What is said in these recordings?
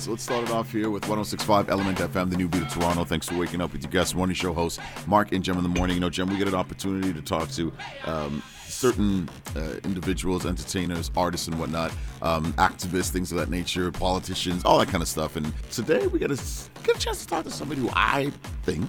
So let's start it off here with 1065 ELMNT FM, the new beat of Toronto. Thanks for waking up with your guest, morning show host, Mark and Jem in the morning. You know, Jem, we get an opportunity to talk to um, certain uh, individuals, entertainers, artists, and whatnot, um, activists, things of that nature, politicians, all that kind of stuff. And today we get a, get a chance to talk to somebody who I think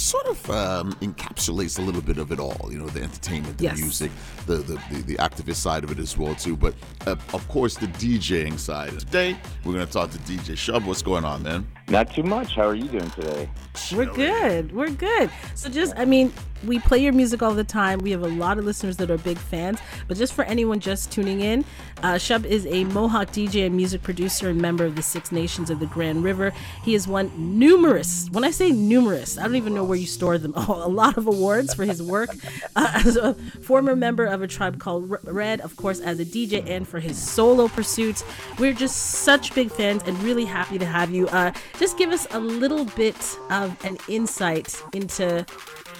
sort of um, encapsulates a little bit of it all. You know, the entertainment, the Yes. music, the, the the the activist side of it as well too. But uh, of course, the DJing side. Today we're gonna talk to DJ Shub. What's going on, man? Not too much. How are you doing today? We're good. We're good. So just, I mean, we play your music all the time. We have a lot of listeners that are big fans. But just for anyone just tuning in, uh, Shub is a Mohawk DJ and music producer and member of the Six Nations of the Grand River. He has won numerous, when I say numerous, I don't even know where you store them, oh, a lot of awards for his work uh, as a former member of a tribe called Red, of course, as a DJ and for his solo pursuits. We're just such big fans and really happy to have you. Uh, just give us a little bit of an insight into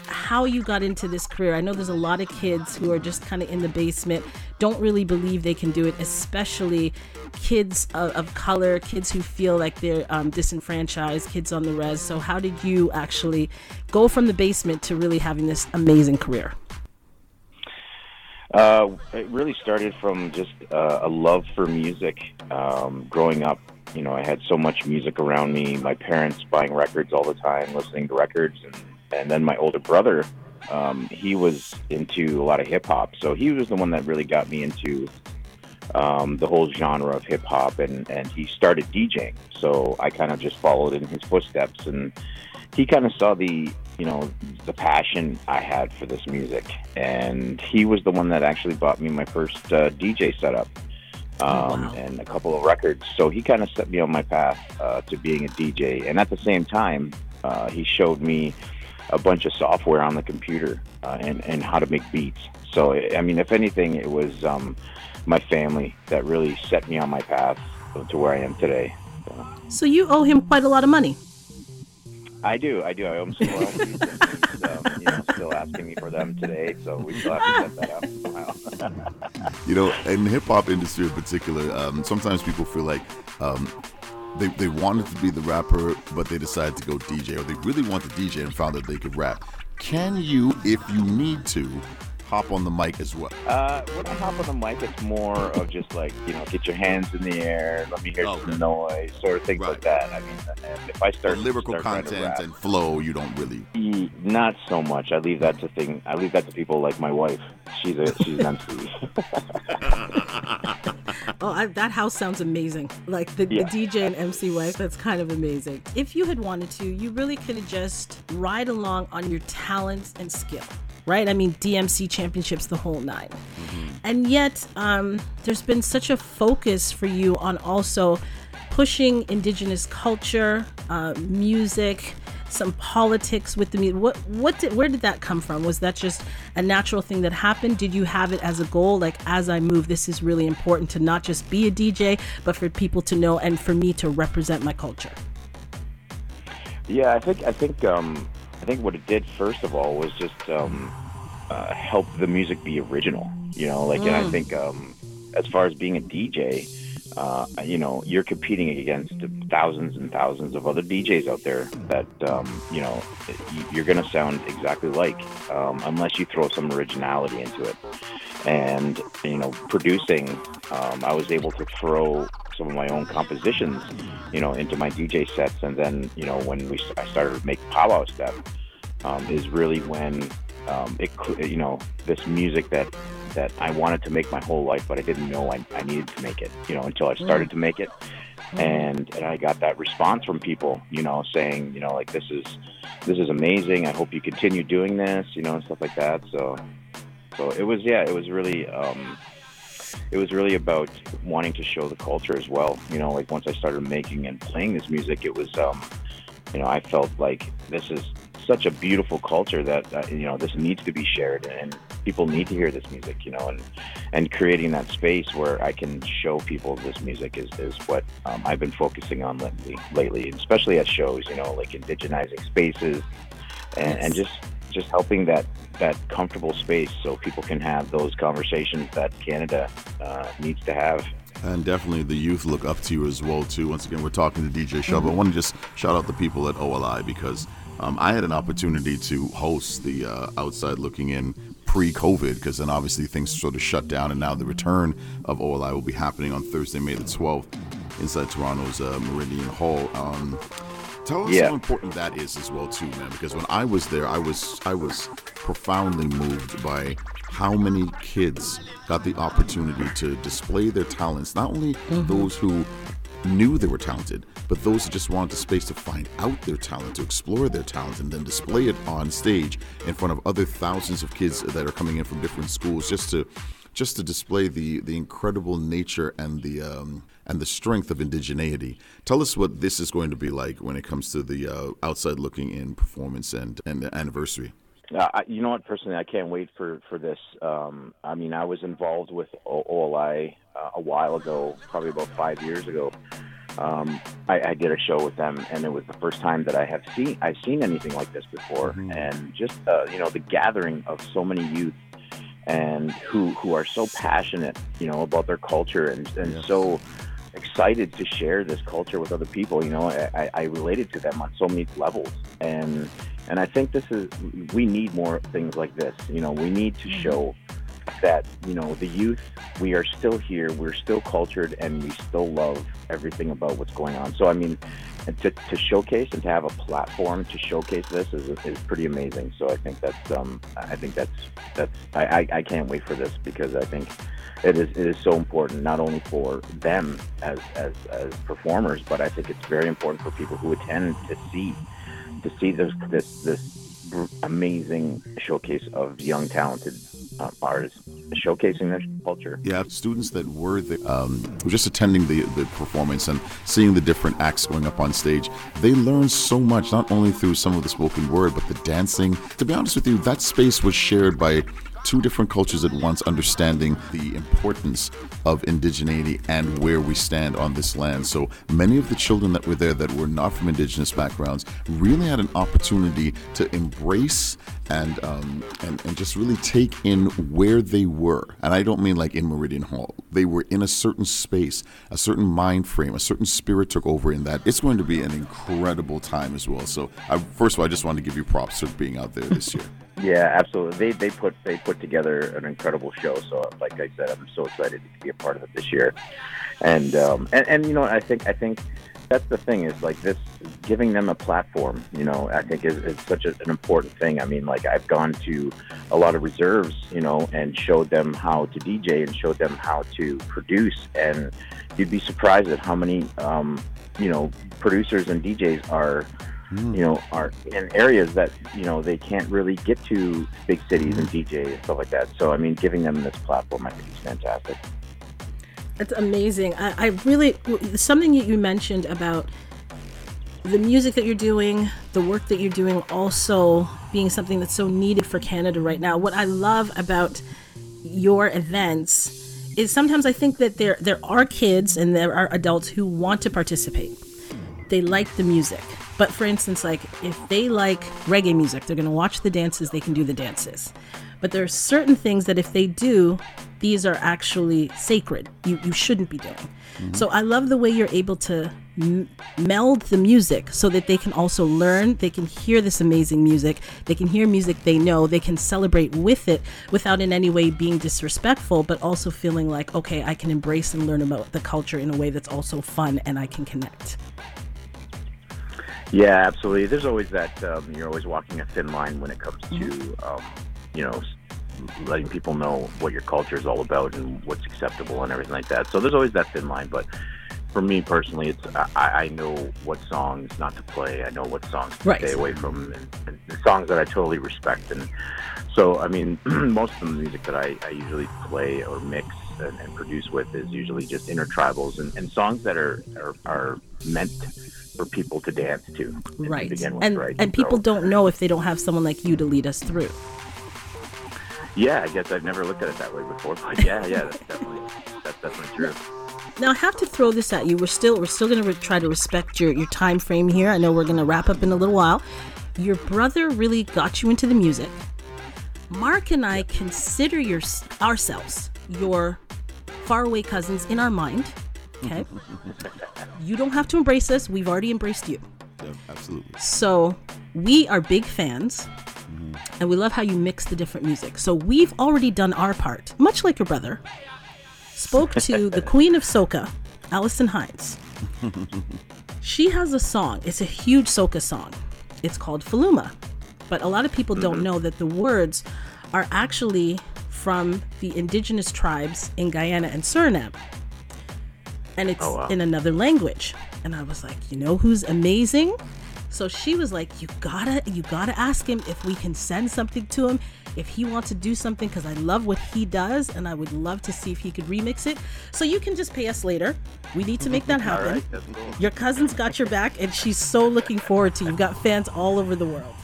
how you got into this career. I know there's a lot of kids who are just kind of in the basement, don't really believe they can do it, especially kids of, of color, kids who feel like they're um, disenfranchised, kids on the res. So, how did you actually go from the basement to really having this amazing career? Uh, it really started from just uh, a love for music. Um, growing up, you know, I had so much music around me. My parents buying records all the time, listening to records, and and then my older brother, um, he was into a lot of hip hop. So he was the one that really got me into um, the whole genre of hip hop, and and he started DJing. So I kind of just followed in his footsteps, and he kind of saw the you know the passion I had for this music, and he was the one that actually bought me my first uh, DJ setup. Um, wow. and a couple of records. So he kind of set me on my path uh, to being a DJ. And at the same time, uh, he showed me a bunch of software on the computer uh, and, and how to make beats. So, I mean, if anything, it was um, my family that really set me on my path to where I am today. So, So, you owe him quite a lot of money. I do, I do. I owe him some royalties. and he's, um, you know, still asking me for them today, so we still have to set that up somehow. You know, in the hip hop industry in particular, um, sometimes people feel like um, they they wanted to be the rapper, but they decided to go DJ, or they really want the DJ and found that they could rap. Can you, if you need to, hop on the mic as well? Uh, when I hop on the mic, it's more of just like you know, get your hands in the air, let me hear Okay. some noise, sort of things Right. like that. I mean, if I The start lyrical start content rap, and flow, you don't really. Not so much. I leave that to thing. I leave that to people like my wife. She's a she's an MC. Oh, I, that house sounds amazing. Like the, Yeah. the DJ and MC wife, that's kind of amazing. If you had wanted to, you really could have just ride along on your talent and skill, right? I mean, DMC championships, the whole 9 And yet, um, there's been such a focus for you on also pushing indigenous culture, uh, music, some politics with the music. What, what did, where did that come from? Was that just a natural thing that happened? Did you have it as a goal? Like, as I move, this is really important to not just be a DJ, but for people to know and for me to represent my culture. yeah, I think I think um, I think what it did first of all was just um, uh, help the music be original. You know, like and I think um, as far as being a DJ, uh, you know, you're competing against thousands and thousands of other DJs out there that um, you know you're going to sound exactly like um, unless you throw some originality into it. And you know, producing, um, I was able to throw some of my own compositions, you know, into my DJ sets, and then you know when we I started to make powwow step, um, is really when um, it you know this music that that I wanted to make my whole life, but I didn't know I, I needed to make it, you know, until I started to make it. And, and I got that response from people, you know, saying, you know, like this is this is amazing. I hope you continue doing this, you know, and stuff like that. So so it was yeah, it was really um, it was really about wanting to show the culture as well. You know, like once I started making and playing this music, it was um, you know, I felt like this is such a beautiful culture that uh, you know this needs to be shared and people need to hear this music you know and and creating that space where I can show people this music is, is what um, I've been focusing on lately lately especially at shows you know like indigenizing spaces and, and just just helping that that comfortable space so people can have those conversations that Canada uh, needs to have And definitely the youth look up to you as well too. Once again, we're talking to DJ Shub. Mm-hmm. I want to just shout out the people at OLI because um, I had an opportunity to host the uh, outside looking in pre-COVID, because then obviously things sort of shut down, and now the return of OLI will be happening on Thursday, May the 12th, inside Toronto's uh, Meridian Hall. Um, tell us yeah. how important that is as well, too, man. Because when I was there, I was I was profoundly moved by how many kids got the opportunity to display their talents. Not only mm-hmm. those who knew they were talented, but those who just wanted the space to find out their talent, to explore their talent, and then display it on stage in front of other thousands of kids that are coming in from different schools, just to just to display the the incredible nature and the um, and the strength of indigeneity. Tell us what this is going to be like when it comes to the uh, outside looking in performance and and the anniversary. Uh, you know what? Personally, I can't wait for for this. Um, I mean, I was involved with OLI uh, a while ago, probably about five years ago. Um, I, I did a show with them, and it was the first time that I have seen I've seen anything like this before. Mm-hmm. And just uh, you know, the gathering of so many youth and who who are so passionate, you know, about their culture and and so excited to share this culture with other people. You know, I, I related to them on so many levels, and and I think this is we need more things like this. You know, we need to mm-hmm. show that you know the youth we are still here we're still cultured and we still love everything about what's going on. So i mean to, to showcase and to have a platform to showcase this is, is pretty amazing. So i think that's um i think that's that's I, I, I can't wait for this because i think it is it is so important not only for them as as as performers but i think it's very important for people who attend to see to see this this this amazing showcase of young talented artists showcasing their culture. Yeah, students that were the, um, just attending the, the performance and seeing the different acts going up on stage, they learned so much, not only through some of the spoken word, but the dancing. To be honest with you, that space was shared by two different cultures at once, understanding the importance of indigeneity and where we stand on this land. So many of the children that were there that were not from indigenous backgrounds really had an opportunity to embrace and um, and and just really take in where they were. And I don't mean like in Meridian Hall. They were in a certain space, a certain mind frame, a certain spirit took over in that. It's going to be an incredible time as well. So I, first of all, I just want to give you props for being out there this year. Yeah, absolutely. They they put they put together an incredible show. So, like I said, I'm so excited to be a part of it this year. And um, and, and you know, I think I think that's the thing is like this giving them a platform. You know, I think is, is such a, an important thing. I mean, like I've gone to a lot of reserves, you know, and showed them how to DJ and showed them how to produce, and you'd be surprised at how many um, you know producers and DJs are mm. you know, are in areas that you know they can't really get to big cities and hmm. DJ and stuff like that. So I mean, giving them this platform, I think, is fantastic. That's amazing. I, I really something that you mentioned about the music that you're doing, the work that you're doing, also being something that's so needed for Canada right now. What I love about your events is sometimes I think that there there are kids and there are adults who want to participate. They like the music. But for instance, like if they like reggae music, they're going to watch the dances, they can do the dances. But there are certain things that if they do, these are actually sacred. You, you shouldn't be doing. Mm-hmm. So I love the way you're able to m- meld the music so that they can also learn, they can hear this amazing music, they can hear music they know, they can celebrate with it without in any way being disrespectful, but also feeling like, okay, I can embrace and learn about the culture in a way that's also fun and I can connect. Yeah, absolutely. There's always that um, you're always walking a thin line when it comes to mm-hmm. um, you know letting people know what your culture is all about and what's acceptable and everything like that. So there's always that thin line, but for me personally, it's I, I know what songs not to play. I know what songs to right. stay away from, and, and songs that I totally respect. And so, I mean, most of the music that I, I usually play or mix and, and, produce with is usually just intertribals and, and songs that are, are, are meant for people to dance to. Right. To with, and right? and people don't know if they don't have someone like you to lead us through. Yeah, I guess I've never looked at it that way before, but yeah, yeah, that's definitely that's definitely true. Now I have to throw this at you. We're still we're still going to re- try to respect your your time frame here. I know we're going to wrap up in a little while. Your brother really got you into the music. Mark and I consider your ourselves your faraway cousins in our mind. Okay. you don't have to embrace us. We've already embraced you. Yeah, absolutely. So we are big fans mm-hmm. and we love how you mix the different music. So we've already done our part, much like your brother. Spoke to the queen of soca, Alison Hinds. she has a song. It's a huge soca song. It's called Faluma. But a lot of people don't mm-hmm. know that the words are actually from the indigenous tribes in Guyana and Suriname. And it's Oh, wow. in another language. And I was like, you know who's amazing? So she was like, you gotta, you gotta ask him if we can send something to him, if he wants to do something, because I love what he does, and I would love to see if he could remix it. So you can just pay us later. We need to make that happen. right, cool. Your cousin's got your back, and she's so looking forward to. You've got fans all over the world.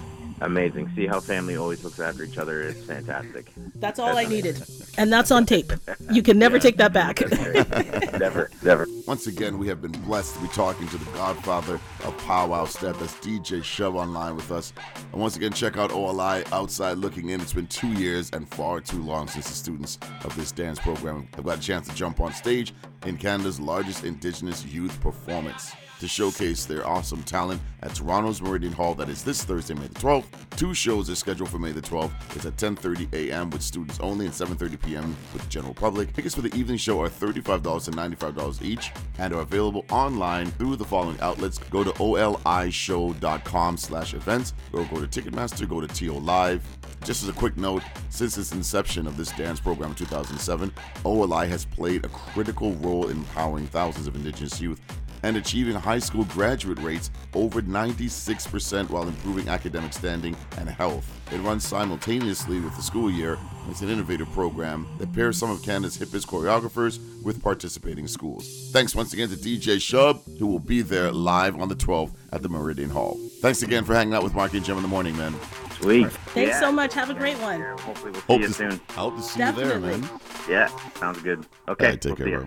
Amazing. See how family always looks after each other. It's fantastic. That's all I needed, and that's on tape. You can never take that back. never, never. Once again, we have been blessed to be talking to the godfather of Powwow Step. That's DJ Shub online with us. And once again, check out OLI Outside Looking In. It's been two years and far too long since the students of this dance program have got a chance to jump on stage in Canada's largest Indigenous youth performance to showcase their awesome talent at Toronto's Meridian Hall. That is this Thursday, May the 12th. Two shows are scheduled for May the 12th. It's at 10:30 a.m. with students only and 7:30 p.m. with the general public. Tickets for the evening show are $35 and $95 each and are available online through the following outlets. Go to olishow.com slash events or go to Ticketmaster, go to TO Live. Just as a quick note, since its inception of this dance program in 2007, OLI has played a critical role in empowering thousands of Indigenous youth and achieving high school graduate rates over 96% while improving academic standing and health. It runs simultaneously with the school year. It's an innovative program that pairs some of Canada's hippest choreographers with participating schools. Thanks once again to DJ Shub, who will be there live on the 12th at the Meridian Hall. Thanks again for hanging out with Mark and Jim in the morning, man. Sweet. Thanks Yeah. so much. Have a great one. Hopefully we'll see Hope you to, soon. I hope to see you there, Definitely. man. Yeah, sounds good. Okay, All right, take we'll care, see bro.